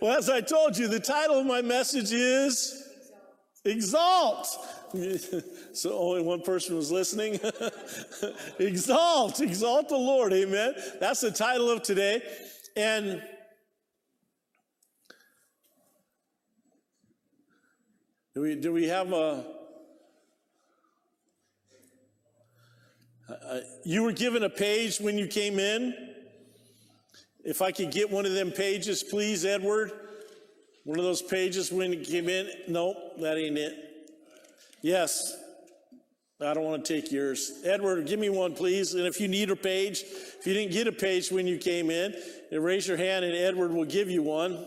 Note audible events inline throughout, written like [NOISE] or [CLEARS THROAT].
Well, as I told you, the title of my message is Exalt. [LAUGHS] so only one person was listening. [LAUGHS] exalt, exalt the Lord. Amen. That's the title of today. And do we, do we have a. Uh, you were given a page when you came in. If I could get one of them pages, please, Edward. One of those pages when you came in. Nope, that ain't it. Yes. I don't want to take yours. Edward, give me one, please. And if you need a page, if you didn't get a page when you came in, raise your hand and Edward will give you one.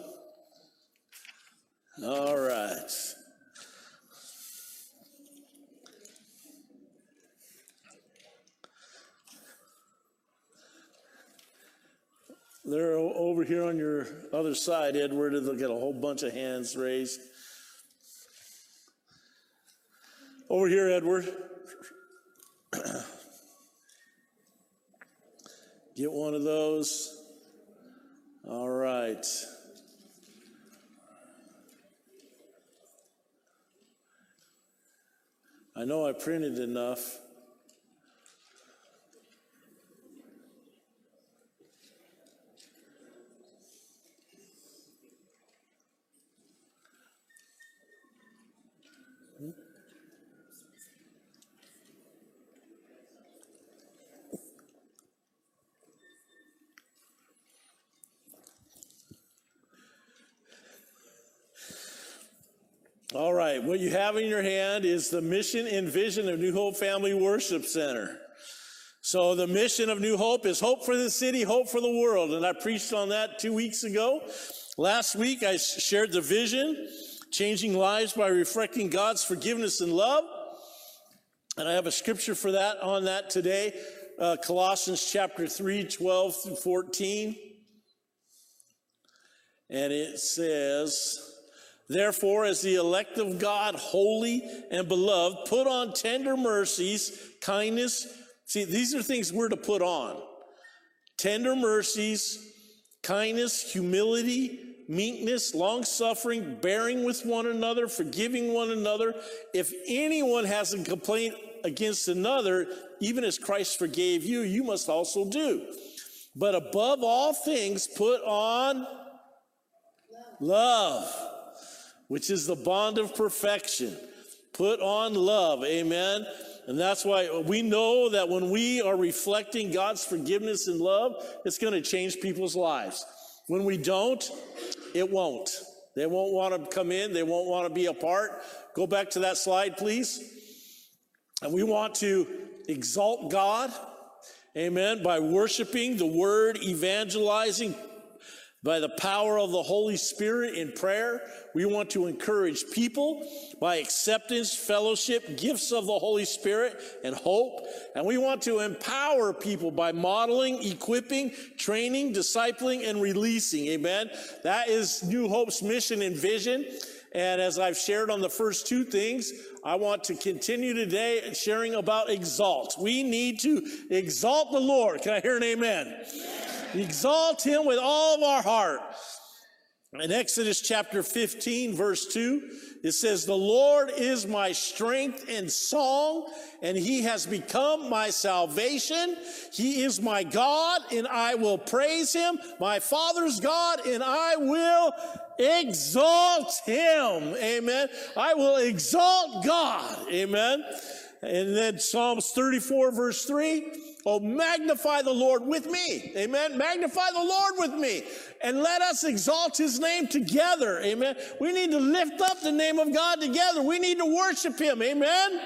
All right. They're over here on your other side, Edward. They'll get a whole bunch of hands raised. Over here, Edward. [COUGHS] Get one of those. All right. I know I printed enough. All right, what you have in your hand is the mission and vision of New Hope Family Worship Center. So the mission of New Hope is hope for the city, hope for the world. And I preached on that two weeks ago. Last week I shared the vision, changing lives by reflecting God's forgiveness and love. And I have a scripture for that on that today. Uh, Colossians chapter 3, 12 through 14. And it says, Therefore, as the elect of God, holy and beloved, put on tender mercies, kindness. See, these are things we're to put on. Tender mercies, kindness, humility, meekness, long suffering, bearing with one another, forgiving one another. If anyone has a complaint against another, even as Christ forgave you, you must also do. But above all things, put on love which is the bond of perfection. Put on love. Amen. And that's why we know that when we are reflecting God's forgiveness and love, it's going to change people's lives. When we don't, it won't. They won't want to come in. They won't want to be a part. Go back to that slide, please. And we want to exalt God. Amen. By worshiping the word, evangelizing, by the power of the Holy Spirit in prayer, we want to encourage people by acceptance, fellowship, gifts of the Holy Spirit, and hope. And we want to empower people by modeling, equipping, training, discipling, and releasing. Amen. That is New Hope's mission and vision. And as I've shared on the first two things, I want to continue today sharing about exalt. We need to exalt the Lord. Can I hear an amen? Exalt him with all of our heart. In Exodus chapter 15, verse 2, it says, The Lord is my strength and song, and he has become my salvation. He is my God, and I will praise him, my Father's God, and I will exalt him. Amen. I will exalt God. Amen. And then Psalms 34, verse 3. Oh, magnify the Lord with me. Amen. Magnify the Lord with me. And let us exalt his name together. Amen. We need to lift up the name of God together. We need to worship him. Amen.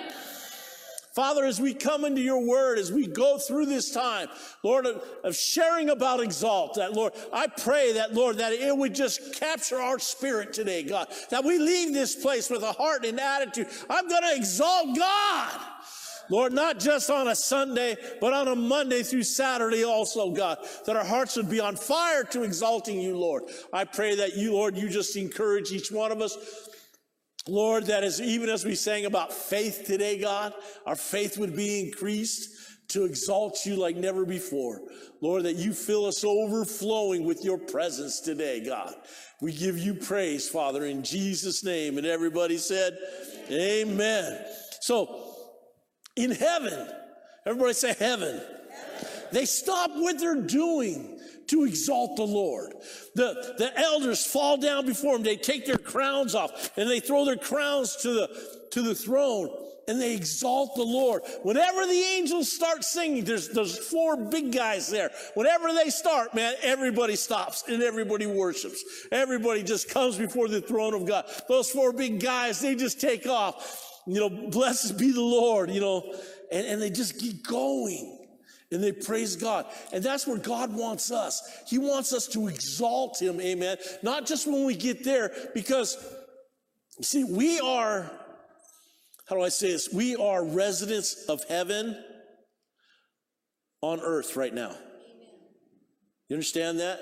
Father, as we come into your word, as we go through this time, Lord, of, sharing about exalt, that Lord, I pray that Lord, that it would just capture our spirit today, God, that we leave this place with a heart and attitude. I'm going to exalt God. Lord, not just on a Sunday, but on a Monday through Saturday also, God, that our hearts would be on fire to exalting you, Lord. I pray that you, Lord, you just encourage each one of us. Lord, that is even as we sang about faith today, God, our faith would be increased to exalt you like never before. Lord, that you fill us overflowing with your presence today, God. We give you praise, Father, in Jesus' name. And everybody said, Amen. So, in heaven, everybody say heaven. They stop what they're doing to exalt the Lord. The, the elders fall down before him. They take their crowns off and they throw their crowns to the, to the throne and they exalt the Lord. Whenever the angels start singing, there's, there's four big guys there. Whenever they start, man, everybody stops and everybody worships. Everybody just comes before the throne of God. Those four big guys, they just take off. You know, blessed be the Lord, you know, and, and they just keep going and they praise God. And that's where God wants us. He wants us to exalt Him, amen. Not just when we get there, because, you see, we are how do I say this? We are residents of heaven on earth right now. You understand that?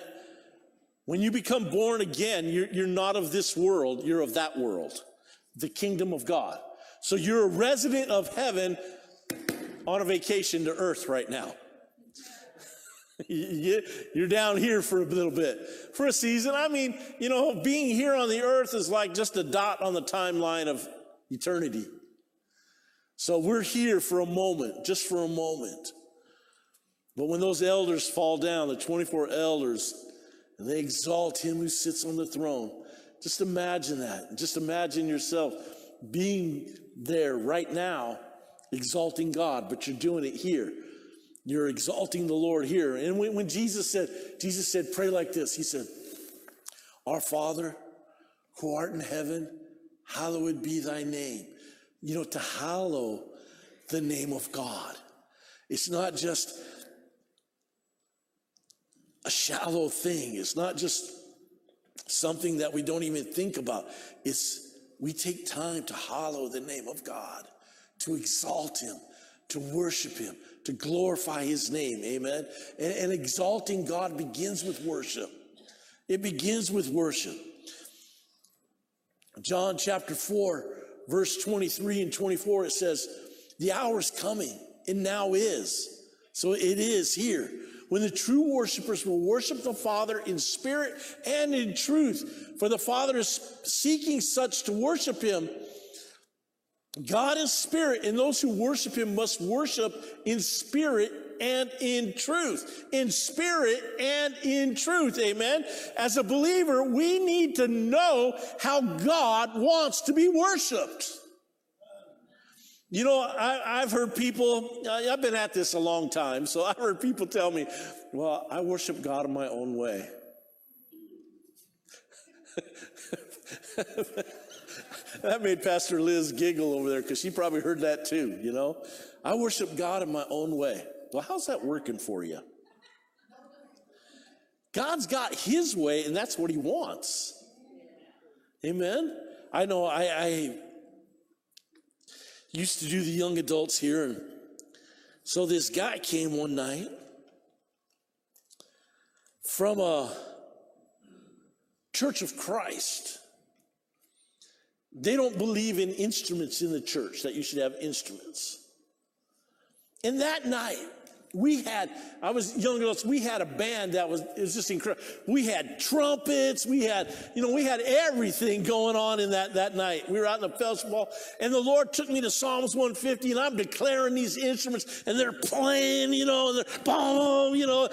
When you become born again, you're, you're not of this world, you're of that world, the kingdom of God. So you're a resident of heaven on a vacation to earth right now. [LAUGHS] You're down here for a little bit, for a season. I mean, you know, being here on the earth is like just a dot on the timeline of eternity. So we're here for a moment, just for a moment. But when those elders fall down, the 24 elders, and they exalt him who sits on the throne, just imagine that. Just imagine yourself being there right now, exalting God, but you're doing it here. You're exalting the Lord here. And when, when Jesus said, Jesus said, pray like this. He said, Our Father, who art in heaven, hallowed be thy name you know, to hallow the name of God. It's not just a shallow thing. It's not just something that we don't even think about. It's we take time to hallow the name of God, to exalt him, to worship him, to glorify his name. Amen. And, and exalting God begins with worship. It begins with worship. John chapter 4 verse 23 and 24, it says, The hour is coming, and now is. So it is here. When the true worshipers will worship the Father in spirit and in truth, for the Father is seeking such to worship him. God is spirit, and those who worship him must worship in spirit and in truth. In spirit and in truth. Amen. As a believer, we need to know how God wants to be worshiped. You know, I, have heard people, I've been at this a long time, so I've heard people tell me, well, I worship God in my own way. [LAUGHS] that made Pastor Liz giggle over there because she probably heard that too, you know? I worship God in my own way. Well, how's that working for you? God's got his way, and that's what he wants. Amen. I know I, I used to do the young adults here, and so this guy came one night from a Church of Christ. They don't believe in instruments in the church, that you should have instruments. And that night, we had, I was young adults, we had a band that was, it was just incredible. We had trumpets, we had, you know, we had everything going on in that, that night. We were out in the festival and the Lord took me to Psalms 150 and I'm declaring these instruments and they're playing, you know, and they're boom, you know,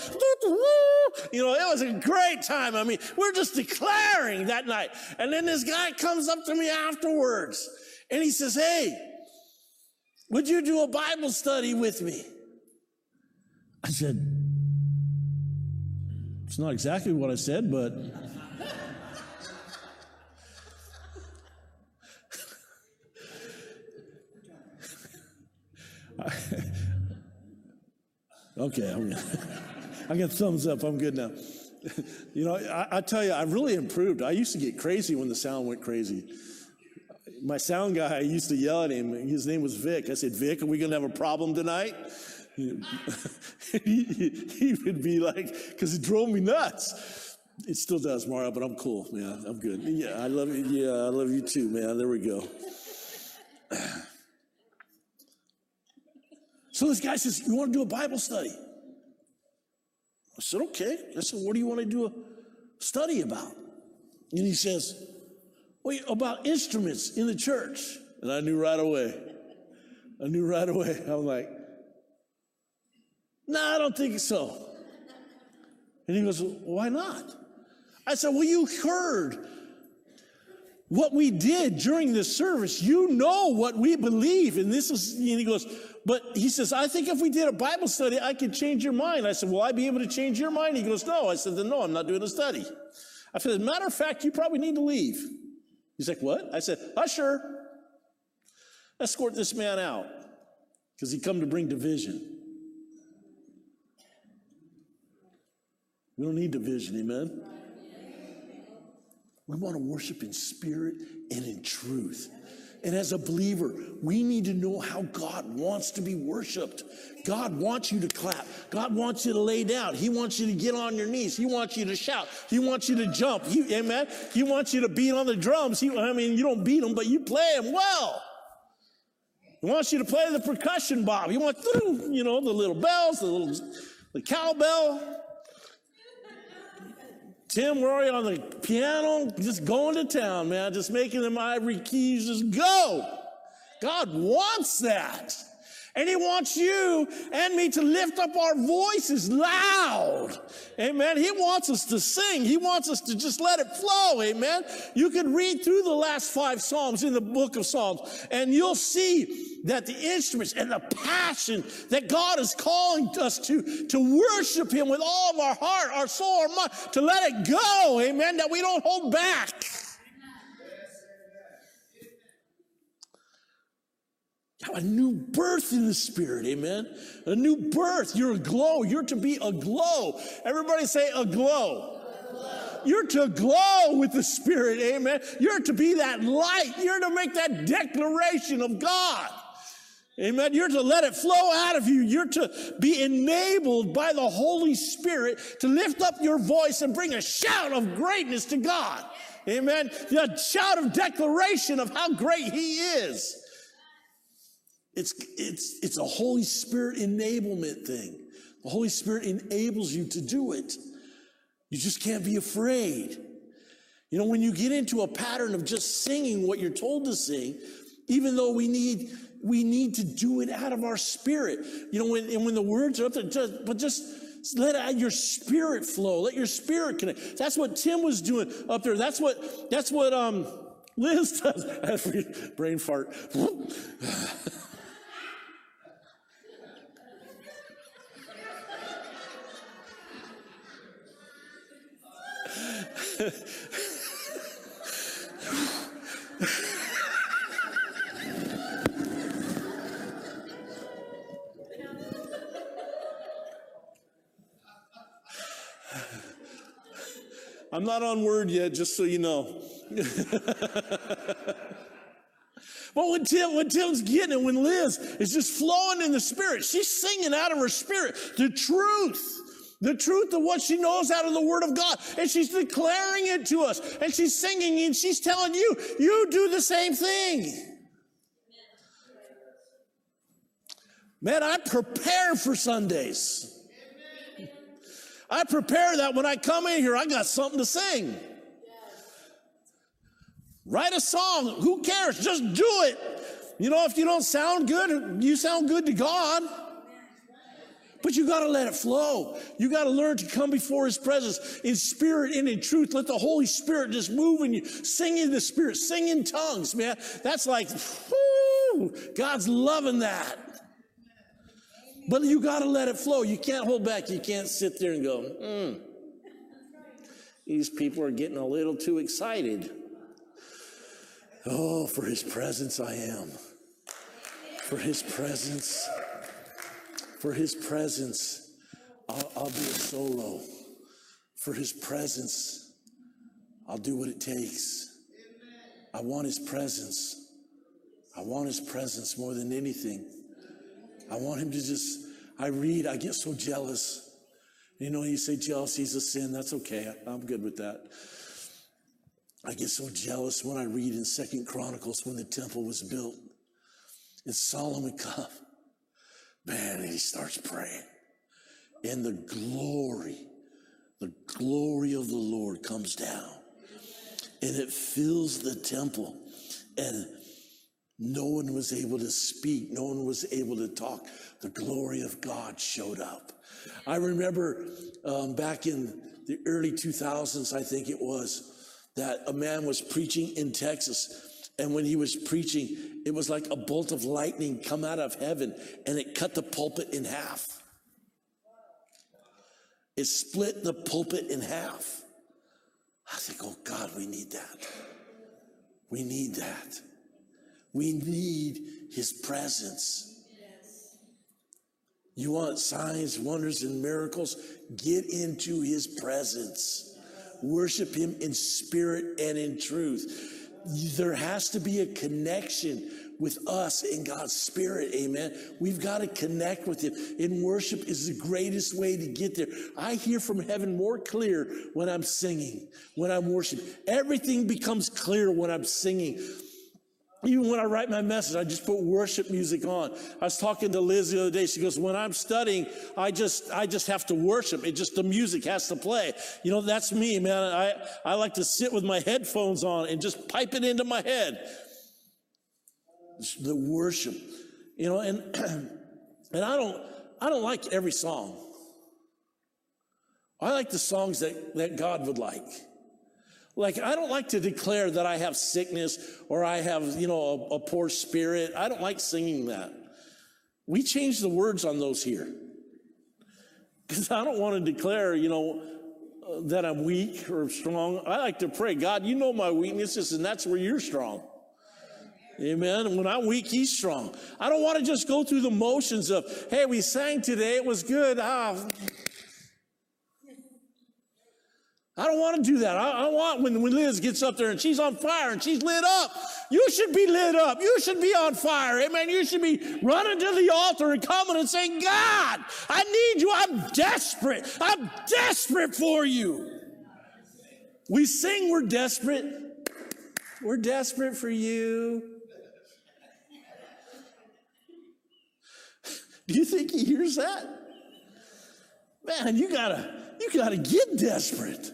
you know, it was a great time. I mean, we're just declaring that night. And then this guy comes up to me afterwards and he says, Hey, would you do a Bible study with me? I said, It's not exactly what I said, but. [LAUGHS] okay, I'm [LAUGHS] I got thumbs up. I'm good now. you know, I, I, tell you, I've really improved. I used to get crazy when the sound went crazy. My sound guy, I used to yell at him. His name was Vic. I said, Vic, are we going to have a problem tonight? [LAUGHS] he, would be like, because it drove me nuts. It still does, Mario, but I'm cool. Yeah, I'm good. Yeah, I love you. Yeah, I love you too, man. There we go. So this guy says, You want to do a Bible study? I said, Okay. I said, What do you want to do a study about? And he says, Well, about instruments in the church. And I knew right away. I knew right away. I'm like, No, I don't think so. And he goes, Why not? I said, Well, you heard what we did during this service. You know what we believe. And this is, and he goes, But he says, I think if we did a Bible study, I could change your mind. I said, Will I be able to change your mind? He goes, No. I said, Then no, I'm not doing a study. I said, As a matter of fact, you probably need to leave. He's like, What? I said, Usher, escort this man out because he come to bring division. We don't need division, amen? We want to worship in spirit and in truth. And as a believer, we need to know how God wants to be worshiped. God wants you to clap. God wants you to lay down. He wants you to get on your knees. He wants you to shout. He wants you to jump. He, amen. He wants you to beat on the drums. He, I mean, you don't beat them, but you play them well. He wants you to play the percussion bob. He wants, you know, the little bells, the little, the cowbell. Tim Rory on the piano, just going to town, man, just making them ivory keys just go. God wants that. And he wants you and me to lift up our voices loud. Amen. He wants us to sing. He wants us to just let it flow. Amen. You can read through the last five Psalms in the book of Psalms and you'll see that the instruments and the passion that God is calling us to, to worship him with all of our heart, our soul, our mind, to let it go. Amen. That we don't hold back. Have a new birth in the spirit, amen. A new birth. You're a glow. You're to be a glow. Everybody say a glow. You're to glow with the spirit, amen. You're to be that light. You're to make that declaration of God. Amen. You're to let it flow out of you. You're to be enabled by the Holy Spirit to lift up your voice and bring a shout of greatness to God. Amen. A shout of declaration of how great He is. It's, it's, it's a Holy Spirit enablement thing. The Holy Spirit enables you to do it. You just can't be afraid. You know, when you get into a pattern of just singing what you're told to sing, even though we need we need to do it out of our spirit. You know, when and when the words are up there, just, but just let your spirit flow. Let your spirit connect. That's what Tim was doing up there. That's what that's what um Liz [LAUGHS] does. Brain fart. [LAUGHS] I'm not on word yet, just so you know. [LAUGHS] But when Tim, when Tim's getting it, when Liz is just flowing in the spirit, she's singing out of her spirit the truth the truth of what she knows out of the Word of God. And she's declaring it to us. And she's singing and she's telling you, you do the same thing. Man, I prepare for Sundays. I prepare that when I come in here, I got something to sing. Write a song. Who cares? Just do it. You know, if you don't sound good, you sound good to God. But you got to let it flow. You got to learn to come before his presence in spirit and in truth. Let the Holy Spirit just move in you. Sing in the spirit. Sing in tongues, man. That's like, whoo, God's loving that. But you got to let it flow. You can't hold back. You can't sit there and go, hmm. These people are getting a little too excited. Oh, for his presence I am. For his presence for his presence, I'll, I'll be a solo. For his presence, I'll do what it takes. I want his presence. I want his presence more than anything. I want him to just, I read, I get so jealous. You know, you say jealousy is a sin. That's okay. I'm good with that. I get so jealous when I read in Second Chronicles when the temple was built. And Solomon come. Man, he starts praying. And the glory, the glory of the Lord comes down and it fills the temple. And no one was able to speak, no one was able to talk. The glory of God showed up. I remember um, back in the early 2000s, I think it was, that a man was preaching in Texas. And when he was preaching, it was like a bolt of lightning come out of heaven and it cut the pulpit in half. It split the pulpit in half. I think, oh God, we need that. We need that. We need his presence. You want signs, wonders, and miracles? Get into his presence. Worship him in spirit and in truth. There has to be a connection with us in God's spirit. Amen. We've got to connect with him. In worship is the greatest way to get there. I hear from heaven more clear when I'm singing, when I'm worshiping. Everything becomes clear when I'm singing. Even when I write my message, I just put worship music on. I was talking to Liz the other day. She goes, when I'm studying, I just, I just have to worship. It just, the music has to play. You know, that's me, man. I, I like to sit with my headphones on and just pipe it into my head. The worship, you know, and, [CLEARS THROAT] and I don't, I don't like every song. I like the songs that, that God would like. Like, I don't like to declare that I have sickness or I have, you know, a, a poor spirit. I don't like singing that. We change the words on those here. [LAUGHS] Because I don't want to declare, you know, uh, that I'm weak or strong. I like to pray, God, you know my weaknesses, and that's where you're strong. Amen. When I'm weak, he's strong. I don't want to just go through the motions of, hey, we sang today, it was good. Ah, I don't want to do that. I, I, want when, when Liz gets up there and she's on fire and she's lit up. You should be lit up. You should be on fire. Amen. You should be running to the altar and coming and saying, God, I need you. I'm desperate. I'm desperate for you. We sing, we're desperate. We're desperate for you. [LAUGHS] Do you think he hears that? Man, you gotta, you gotta get desperate.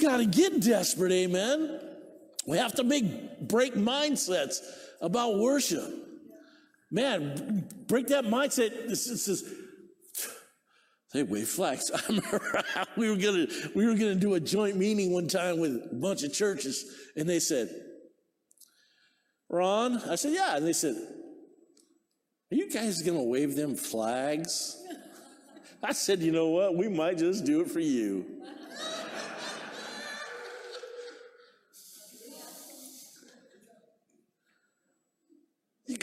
Got to get desperate, amen. We have to make break mindsets about worship. Man, break that mindset. This is Hey, wave flags. I remember we were gonna we were gonna do a joint meeting one time with a bunch of churches, and they said, "Ron," I said, "Yeah," and they said, "Are you guys gonna wave them flags?" [LAUGHS] I said, "You know what? We might just do it for you."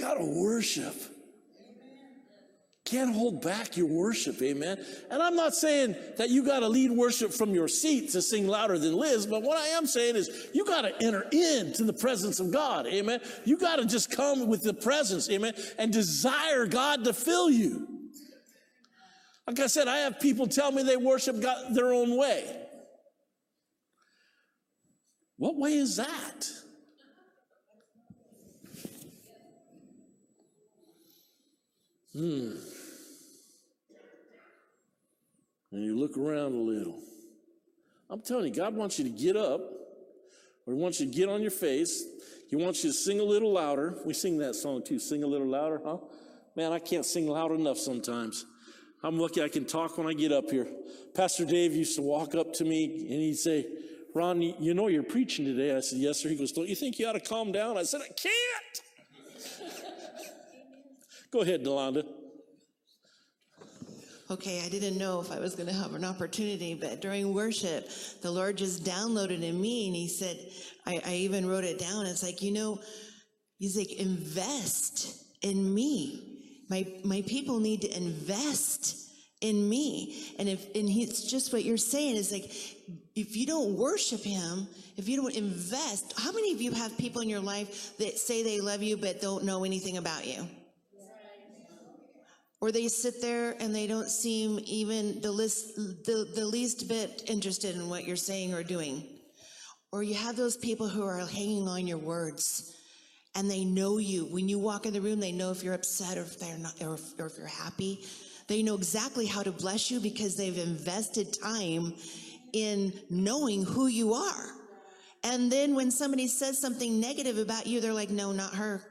Got to worship. Can't hold back your worship, amen. And I'm not saying that you got to lead worship from your seat to sing louder than Liz, but what I am saying is you got to enter into the presence of God, amen. You got to just come with the presence, amen, and desire God to fill you. Like I said, I have people tell me they worship God their own way. What way is that? Hmm. And you look around a little. I'm telling you, God wants you to get up, or He wants you to get on your face. He wants you to sing a little louder. We sing that song too, sing a little louder, huh? Man, I can't sing loud enough sometimes. I'm lucky I can talk when I get up here. Pastor Dave used to walk up to me and he'd say, Ron, you know you're preaching today. I said, Yes, sir. He goes, Don't you think you ought to calm down? I said, I can't. Go ahead, Delonda. Okay, I didn't know if I was going to have an opportunity, but during worship, the Lord just downloaded in me, and He said, I, I even wrote it down. It's like, you know, He's like, invest in me. My my people need to invest in me, and if and it's just what you're saying is like, if you don't worship Him, if you don't invest, how many of you have people in your life that say they love you but don't know anything about you? Or they sit there and they don't seem even the least, the, the least bit interested in what you're saying or doing. Or you have those people who are hanging on your words and they know you. When you walk in the room, they know if you're upset or if they're not, or if, or if you're happy. They know exactly how to bless you because they've invested time in knowing who you are. And then when somebody says something negative about you, they're like, no, not her.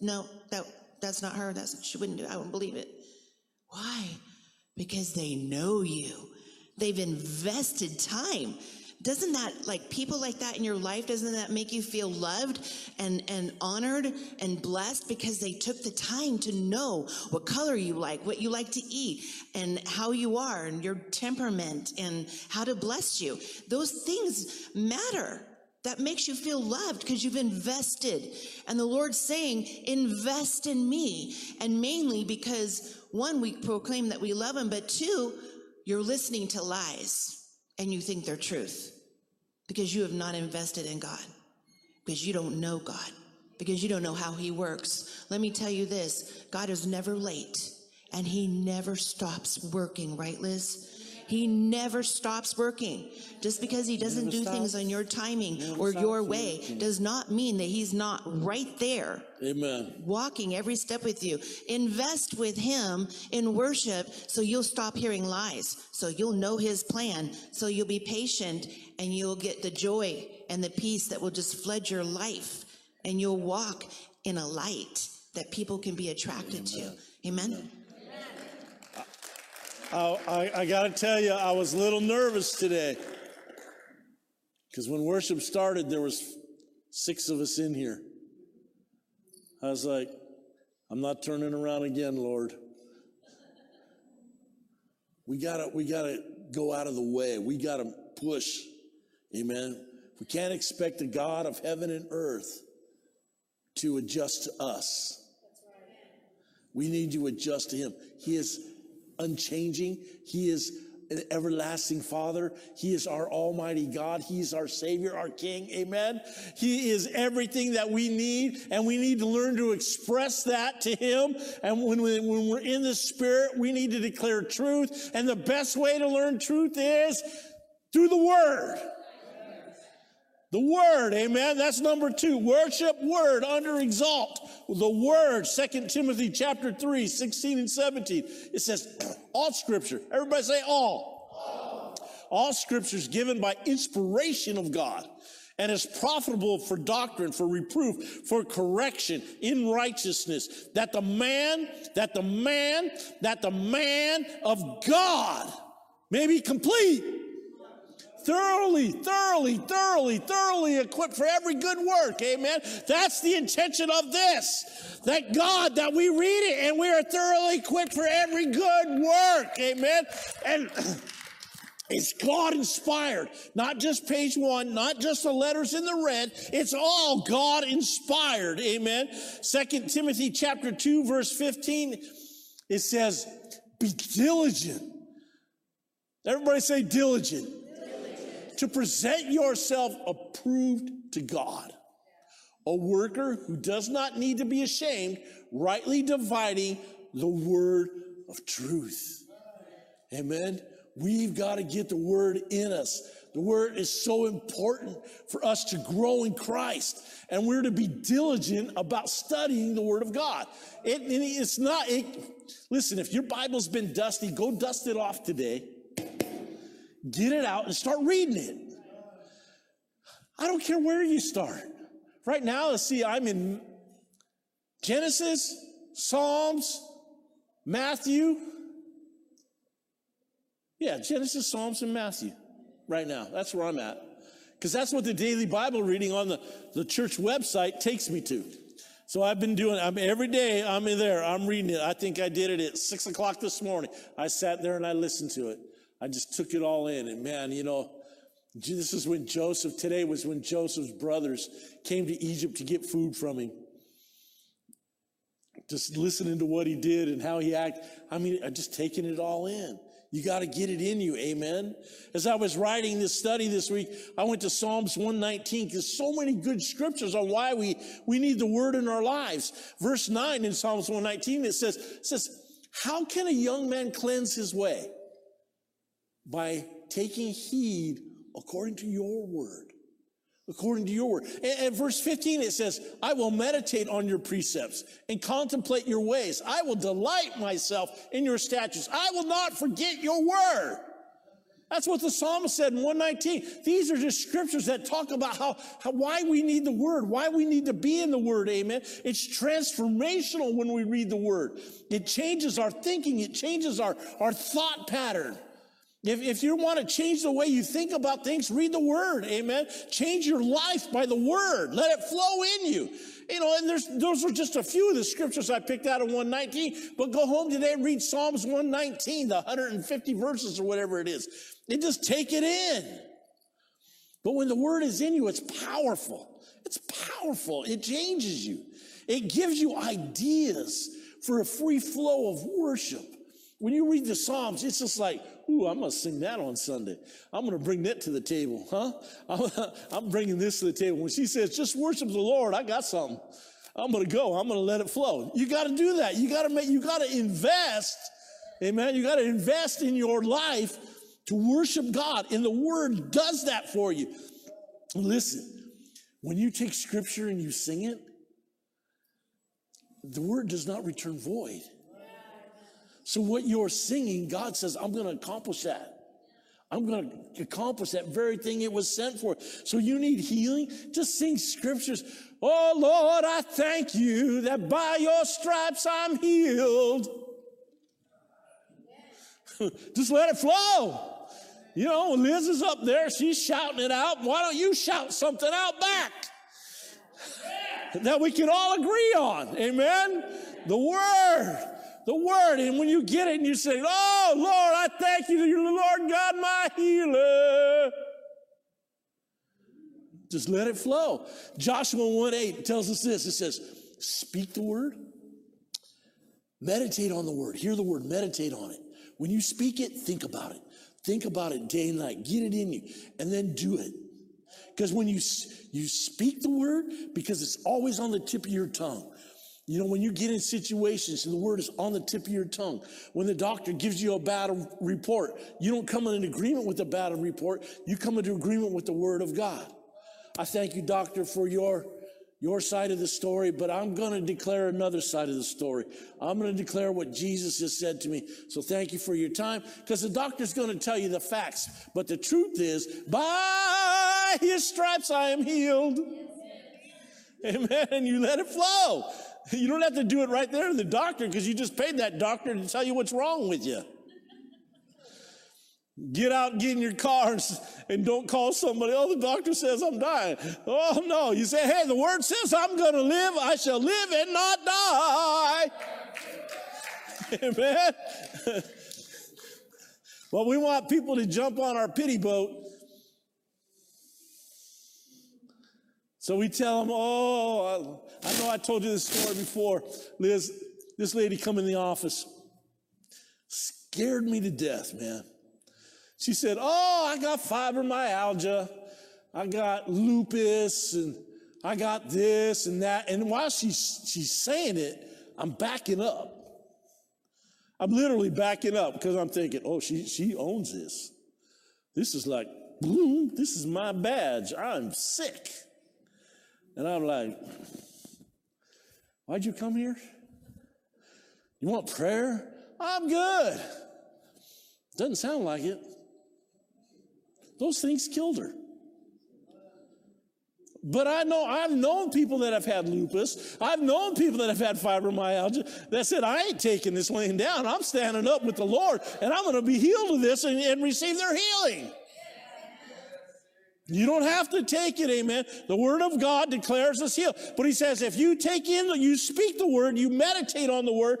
No, that, that's not her. That's, she wouldn't do it. I wouldn't believe it. Why? Because they know you. They've invested time. Doesn't that, like people like that in your life, doesn't that make you feel loved and, and honored and blessed because they took the time to know what color you like, what you like to eat, and how you are, and your temperament, and how to bless you? Those things matter. That makes you feel loved because you've invested. And the Lord's saying, invest in me. And mainly because one, we proclaim that we love him, but two, you're listening to lies and you think they're truth because you have not invested in God, because you don't know God, because you don't know how he works. Let me tell you this God is never late and he never stops working, right, Liz? He never stops working. Just because he doesn't do things on your timing or your way does not mean that he's not right there Amen. walking every step with you. Invest with him in worship so you'll stop hearing lies. So you'll know his plan. So you'll be patient and you'll get the joy and the peace that will just flood your life. And you'll walk in a light that people can be attracted to. Amen. I, I, I got to tell you, I was a little nervous today because when worship started, there was six of us in here. I was like, I'm not turning around again, Lord. We gotta, we gotta go out of the way. We gotta push. Amen. We can't expect the God of heaven and earth to adjust to us. We need to adjust to him. He is unchanging. He is an everlasting Father. He is our Almighty God. He is our Savior, our King. Amen. He is everything that we need, and we need to learn to express that to Him. And when, we, when we're in the Spirit, we need to declare truth. And the best way to learn truth is through the Word. The word, amen. That's number two. Worship word under exalt. The word, Second Timothy chapter 3, 16 and 17. It says, [CLEARS THROAT] all scripture. Everybody say all. All, all scripture is given by inspiration of God and is profitable for doctrine, for reproof, for correction in righteousness, that the man, that the man, that the man of God may be complete thoroughly, thoroughly, thoroughly, thoroughly equipped for every good work. Amen. That's the intention of this. That God, that we read it and we are thoroughly equipped for every good work. Amen. And [CLEARS THROAT] it's God inspired, not just page one, not just the letters in the red. It's all God inspired. Amen. Second Timothy chapter two, verse 15, it says, be diligent. Everybody say diligent to present yourself approved to God, a worker who does not need to be ashamed, rightly dividing the word of truth. Amen. We've got to get the word in us. The word is so important for us to grow in Christ, and we're to be diligent about studying the word of God. It, it's not, it, listen, if your Bible's been dusty, go dust it off today Get it out and start reading it. I don't care where you start. Right now, let's see, I'm in Genesis, Psalms, Matthew. Yeah, Genesis, Psalms, and Matthew right now. That's where I'm at. Because that's what the daily Bible reading on the, the church website takes me to. So I've been doing, I'm every day I'm in there, I'm reading it. I think I did it at six o'clock this morning. I sat there and I listened to it. I just took it all in. And man, you know, this is when Joseph, today was when Joseph's brothers came to Egypt to get food from him. Just listening to what he did and how he acted. I mean, I just taking it all in. You got to get it in you. Amen. As I was writing this study this week, I went to Psalms 119 because so many good scriptures on why we, we need the word in our lives. Verse 9 in Psalms 119, it says, it says, how can a young man cleanse his way? By taking heed according to your word. according to your word. And, verse 15, it says, I will meditate on your precepts and contemplate your ways. I will delight myself in your statutes. I will not forget your word. That's what the psalmist said in 119. These are just scriptures that talk about how, how, why we need the word, why we need to be in the word. Amen. It's transformational when we read the word. It changes our thinking. It changes our, our thought pattern. If, if you want to change the way you think about things, read the word. Amen. Change your life by the word. Let it flow in you. You know, and there's, those are just a few of the scriptures I picked out of 119, but go home today and read Psalms 119, the 150 verses or whatever it is. And just take it in. But when the word is in you, it's powerful. It's powerful. It changes you. It gives you ideas for a free flow of worship. When you read the Psalms, it's just like, ooh, I'm going to sing that on Sunday. I'm going to bring that to the table, huh? [LAUGHS] I'm, bringing this to the table. When she says, just worship the Lord, I got something. I'm going to go. I'm going to let it flow. You got to do that. You got to make, you got to invest. Amen. You got to invest in your life to worship God. And the word does that for you. Listen, when you take scripture and you sing it, the word does not return void. So, what you're singing, God says, I'm going to accomplish that. I'm going to accomplish that very thing it was sent for. So, you need healing? Just sing scriptures. Oh, Lord, I thank you that by your stripes I'm healed. [LAUGHS] Just let it flow. You know, Liz is up there, she's shouting it out. Why don't you shout something out back? [LAUGHS] that we can all agree on. Amen? The Word the word. And when you get it and you say, Oh, Lord, I thank you, you're the Lord God, my healer. Just let it flow. Joshua 1 8 tells us this it says, Speak the word, meditate on the word, hear the word, meditate on it. When you speak it, think about it. Think about it day and night. Get it in you, and then do it. Because when you, you speak the word, because it's always on the tip of your tongue, you know, when you get in situations and the word is on the tip of your tongue, when the doctor gives you a bad report, you don't come in agreement with the bad report, you come into agreement with the word of God. I thank you, doctor, for your your side of the story, but I'm going to declare another side of the story. I'm going to declare what Jesus has said to me. So thank you for your time because the doctor's going to tell you the facts. But the truth is, by his stripes I am healed. Amen. And you let it flow. [LAUGHS] You don't have to do it right there to the doctor because you just paid that doctor to tell you what's wrong with you. Get out, get in your car, and don't call somebody. Oh, the doctor says I'm dying. Oh, no. You say, hey, the word says I'm going to live. I shall live and not die. [LAUGHS] Amen. [LAUGHS] well, we want people to jump on our pity boat. So we tell them, oh, I know I told you this story before. Liz, this lady come in the office, scared me to death, man. She said, Oh, I got fibromyalgia. I got lupus and I got this and that. And while she's, she's saying it, I'm backing up. I'm literally backing up because I'm thinking, oh, she, she owns this. This is like, boom, this is my badge. I'm sick. And I'm like, Why'd you come here? You want prayer? I'm good. Doesn't sound like it. Those things killed her. But I know, I've known people that have had lupus. I've known people that have had fibromyalgia that said, I ain't taking this laying down. I'm standing up with the Lord and I'm going to be healed of this and, and receive their healing. You don't have to take it, amen. The word of God declares us healed. But he says, if you take in, you speak the word, you meditate on the word,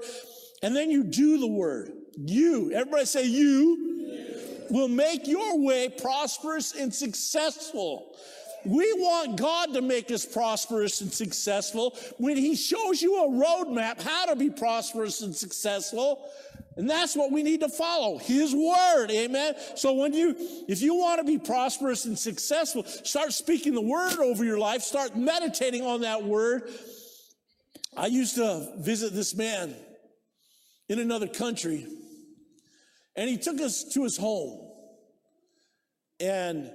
and then you do the word. You, everybody say you, will make your way prosperous and successful. We want God to make us prosperous and successful when He shows you a roadmap how to be prosperous and successful. And that's what we need to follow, His Word. Amen. So when you, if you want to be prosperous and successful, start speaking the Word over your life. Start meditating on that Word. I used to visit this man in another country, and he took us to his home. And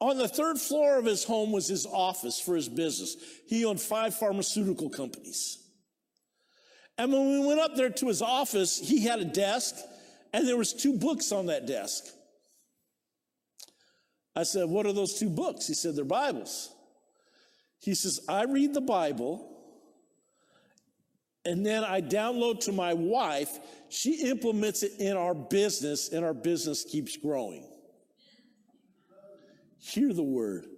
On the third floor of his home was his office for his business. He owned five pharmaceutical companies. And when we went up there to his office, he had a desk and there was two books on that desk. I said, "What are those two books?" He said, "They're Bibles." He says, "I read the Bible and then I download to my wife. She implements it in our business and our business keeps growing." Hear the word.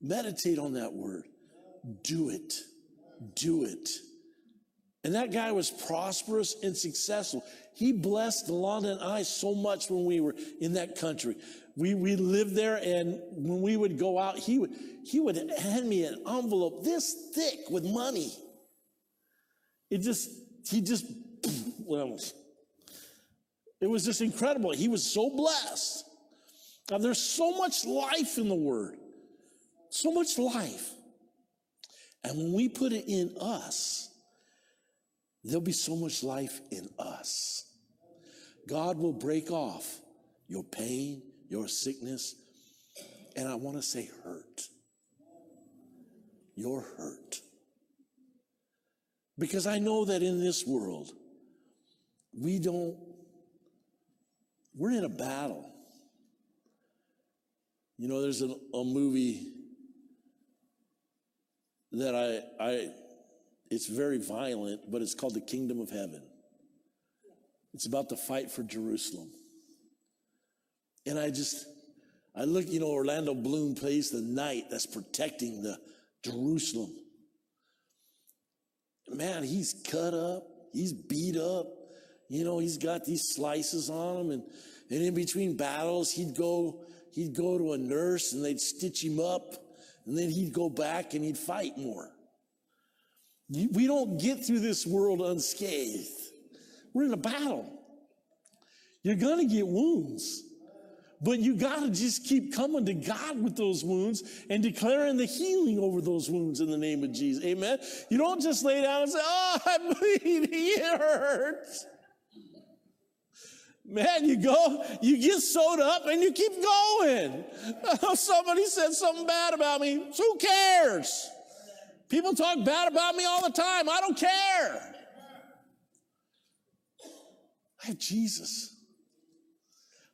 Meditate on that word. Do it. Do it. And that guy was prosperous and successful. He blessed Alana and I so much when we were in that country. We, we lived there, and when we would go out, he would, he would hand me an envelope this thick with money. It just, he just, [CLEARS THROAT] well, it was just incredible. He was so blessed. Now, there's so much life in the word, so much life. And when we put it in us, there'll be so much life in us. God will break off your pain, your sickness, and I want to say hurt. Your hurt. Because I know that in this world, we don't, we're in a battle. You know, there's a, a movie that I, I, it's very violent, but it's called The Kingdom of Heaven. It's about the fight for Jerusalem. And I just, I look, you know, Orlando Bloom plays the knight that's protecting the Jerusalem. Man, he's cut up, he's beat up, you know, he's got these slices on him, and, and in between battles, he'd go he'd go to a nurse and they'd stitch him up, and then he'd go back and he'd fight more. We don't get through this world unscathed. We're in a battle. You're going to get wounds. But you got to just keep coming to God with those wounds and declaring the healing over those wounds in the name of Jesus. Amen. You don't just lay down and say, Oh, [LAUGHS] I'm. It hurts. Man, you go, you get sewed up and you keep going. [LAUGHS] Somebody said something bad about me. Who cares? People talk bad about me all the time. I don't care. I have Jesus.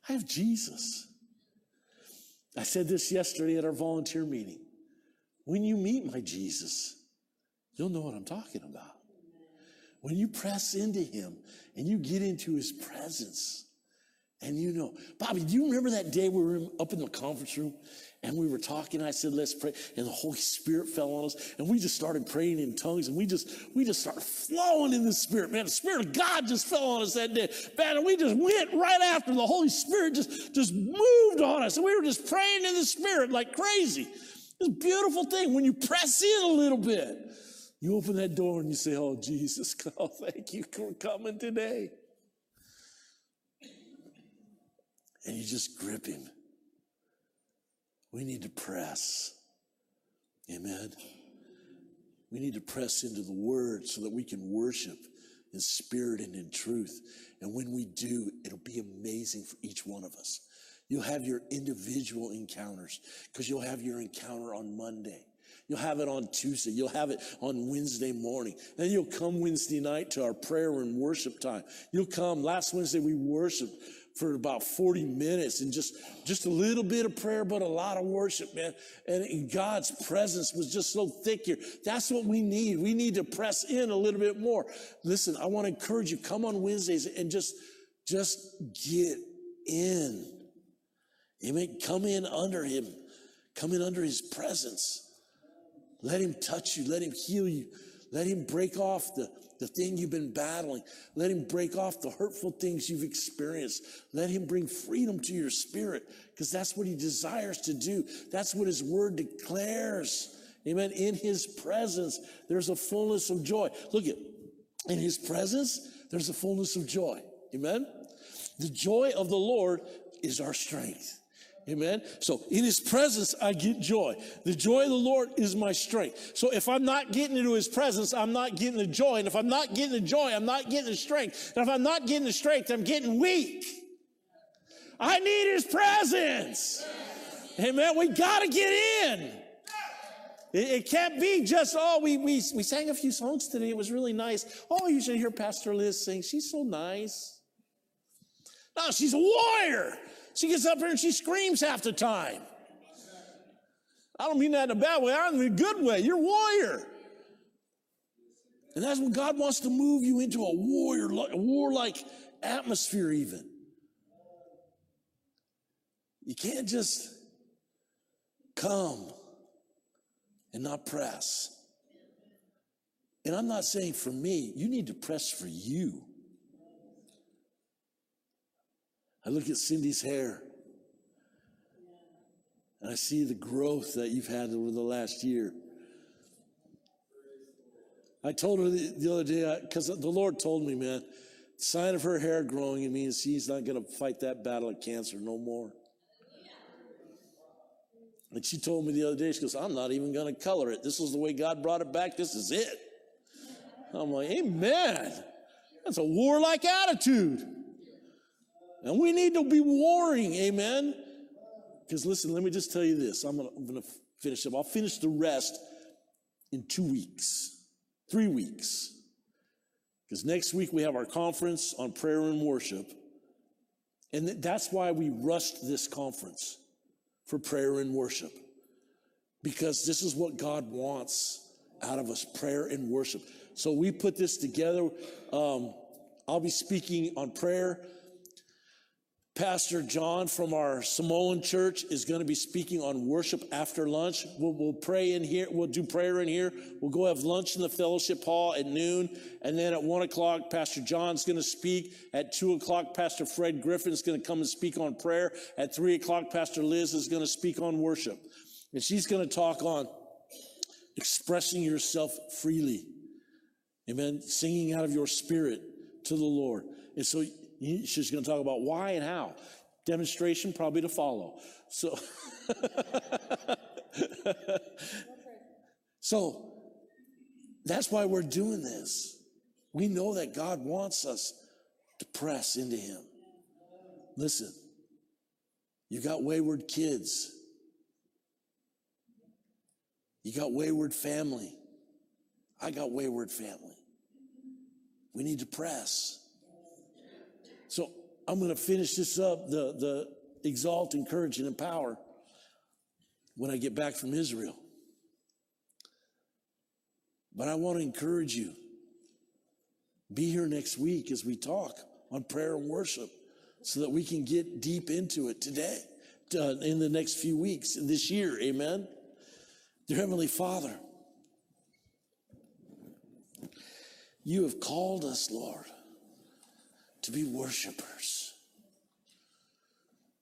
I have Jesus. I said this yesterday at our volunteer meeting. When you meet my Jesus, you'll know what I'm talking about. When you press into him and you get into his presence, and you know, Bobby, do you remember that day we were up in the conference room and we were talking? I said, let's pray. And the Holy Spirit fell on us and we just started praying in tongues and we just, we just started flowing in the Spirit. Man, the Spirit of God just fell on us that day. Man, and we just went right after the Holy Spirit just, just moved on us. And we were just praying in the Spirit like crazy. It's a beautiful thing when you press in a little bit. You open that door and you say, Oh, Jesus, [LAUGHS] oh, thank you for coming today. and you just grip him. We need to press. Amen. We need to press into the word so that we can worship in spirit and in truth. And when we do, it'll be amazing for each one of us. You'll have your individual encounters because you'll have your encounter on Monday. You'll have it on Tuesday. You'll have it on Wednesday morning. Then you'll come Wednesday night to our prayer and worship time. You'll come. Last Wednesday we worshiped for about 40 minutes and just, just a little bit of prayer, but a lot of worship, man. And God's presence was just so thick here. That's what we need. We need to press in a little bit more. Listen, I want to encourage you, come on Wednesdays and just, just get in. Amen. Come in under him. Come in under his presence. Let him touch you. Let him heal you. Let him break off the, the thing you've been battling. Let him break off the hurtful things you've experienced. Let him bring freedom to your spirit because that's what he desires to do. That's what his word declares. Amen. In his presence, there's a fullness of joy. Look at, in his presence, there's a fullness of joy. Amen. The joy of the Lord is our strength. Amen. So in his presence, I get joy. The joy of the Lord is my strength. So if I'm not getting into his presence, I'm not getting the joy. And if I'm not getting the joy, I'm not getting the strength. And if I'm not getting the strength, I'm getting weak. I need his presence. Amen. We got to get in. It, it, can't be just, oh, we, we, we sang a few songs today. It was really nice. Oh, you should hear Pastor Liz sing. She's so nice. No, she's a warrior. She gets up here and she screams half the time. I don't mean that in a bad way. I mean in a good way. You're a warrior. And that's when God wants to move you into a warrior, a warlike atmosphere, even. You can't just come and not press. And I'm not saying for me, you need to press for you. I look at Cindy's hair and I see the growth that you've had over the last year. I told her the, the other day, because the Lord told me, man, sign of her hair growing, it means she's not going to fight that battle of cancer no more. And she told me the other day, she goes, I'm not even going to color it. This is the way God brought it back. This is it. I'm like, Amen. That's a warlike attitude. And we need to be warring, amen. Because listen, let me just tell you this. I'm going to finish up. I'll finish the rest in two weeks three weeks. Because next week we have our conference on prayer and worship. And that's why we rushed this conference for prayer and worship. Because this is what God wants out of us prayer and worship. So we put this together. Um, I'll be speaking on prayer Pastor John from our Samoan church is going to be speaking on worship after lunch. We'll, we'll, pray in here. We'll do prayer in here. We'll go have lunch in the fellowship hall at noon. And then at one o'clock, Pastor John's going to speak. At two o'clock, Pastor Fred Griffin is going to come and speak on prayer. At three o'clock, Pastor Liz is going to speak on worship. And she's going to talk on expressing yourself freely. Amen. Singing out of your spirit to the Lord. And so She's going to talk about why and how. Demonstration probably to follow. So, [LAUGHS] so that's why we're doing this. We know that God wants us to press into Him. Listen, you got wayward kids. You got wayward family. I got wayward family. We need to press. So I'm going to finish this up, the, the exalt, encourage, and empower when I get back from Israel. But I want to encourage you. Be here next week as we talk on prayer and worship so that we can get deep into it today, uh, in the next few weeks, this year. Amen. Dear Heavenly Father, you have called us, Lord to be worshipers,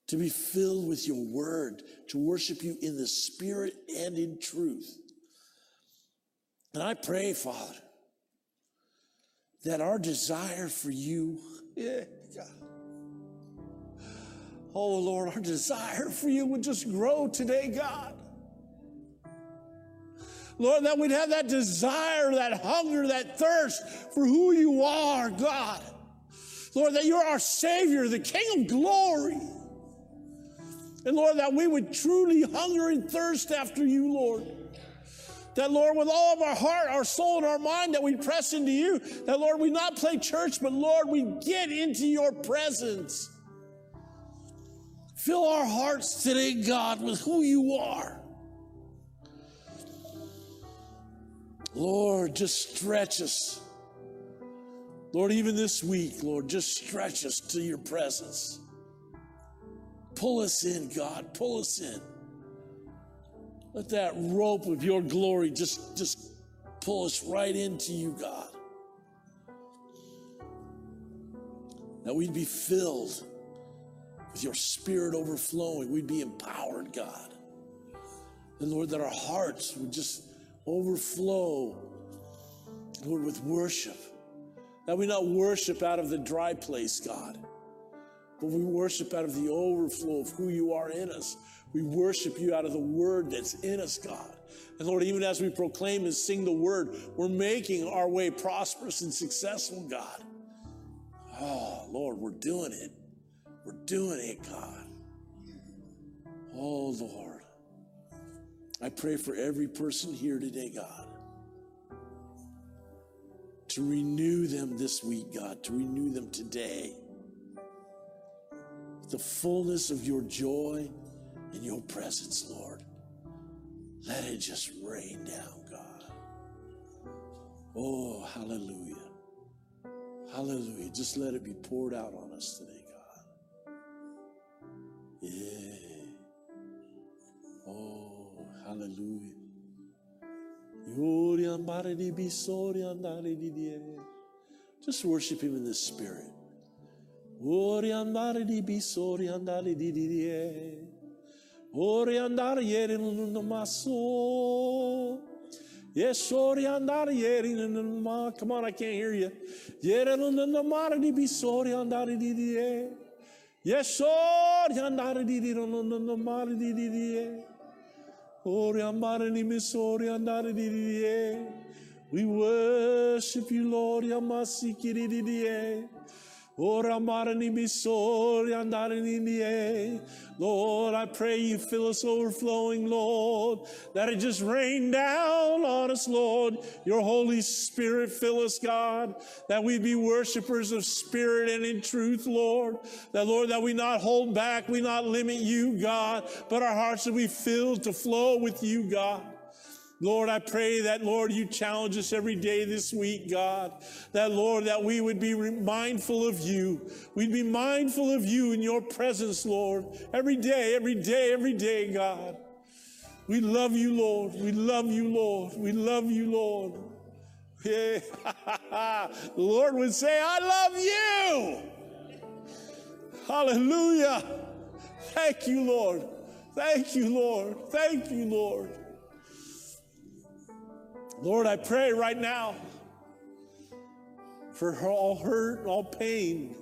to be filled with your word, to worship you in the spirit and in truth. And I pray, Father, that our desire for you, [LAUGHS] yeah, oh Lord, our desire for you would just grow today, God. Lord, that we'd have that desire, that hunger, that thirst for who you are, God. Lord, that you're our Savior, the King of glory. And Lord, that we would truly hunger and thirst after you, Lord. That, Lord, with all of our heart, our soul, and our mind, that we press into you. That, Lord, we not play church, but, Lord, we get into your presence. Fill our hearts today, God, with who you are. Lord, just stretch us. Lord, even this week, Lord, just stretch us to your presence. Pull us in, God. Pull us in. Let that rope of your glory just, just pull us right into you, God. That we'd be filled with your spirit overflowing. We'd be empowered, God. And Lord, that our hearts would just overflow, Lord, with worship that we not worship out of the dry place, God, but we worship out of the overflow of who you are in us. We worship you out of the word that's in us, God. And Lord, even as we proclaim and sing the word, we're making our way prosperous and successful, God. Oh, Lord, we're doing it. We're doing it, God. Oh, Lord. I pray for every person here today, God, to renew them this week, God, to renew them today. The fullness of your joy and your presence, Lord. Let it just rain down, God. Oh, hallelujah. Hallelujah. Just let it be poured out on us today, God. Yeah. Oh, hallelujah. Just worship him in the spirit. Come on, I can't hear you. Ieri Yes, We worship you, Lord. Yamasi kiri di di Ora. Lord, I pray you fill us overflowing, Lord, that it just rain down on us, Lord. Your Holy Spirit fill us, God, that we be worshipers of spirit and in truth, Lord. That, Lord, that we not hold back, we not limit you, God, but our hearts will be filled to flow with you, God. Lord, I pray that, Lord, you challenge us every day this week, God. That, Lord, that we would be mindful of you. We'd be mindful of you in your presence, Lord. Every day, every day, every day, God. We love you, Lord. We love you, Lord. We love you, Lord. Yeah. [LAUGHS] the Lord would say, I love you. Hallelujah. Thank you, Lord. Thank you, Lord. Thank you, Lord. Lord, I pray right now for all hurt, all pain,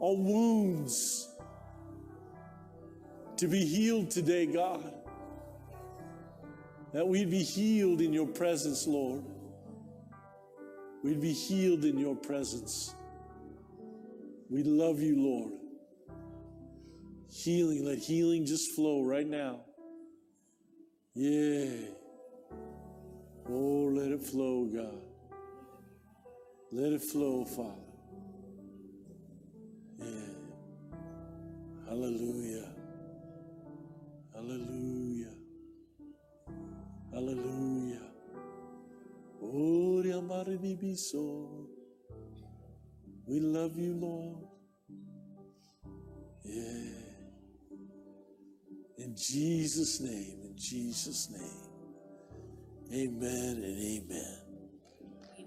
all wounds to be healed today, God. That we'd be healed in your presence, Lord. We'd be healed in your presence. We love you, Lord. Healing, let healing just flow right now. Yeah. Oh, let it flow, God. Let it flow, Father. Yeah. Hallelujah. Hallelujah. Hallelujah. Oh, your be so. we love you, Lord. Yeah. In Jesus' name, in Jesus' name. Amen and amen.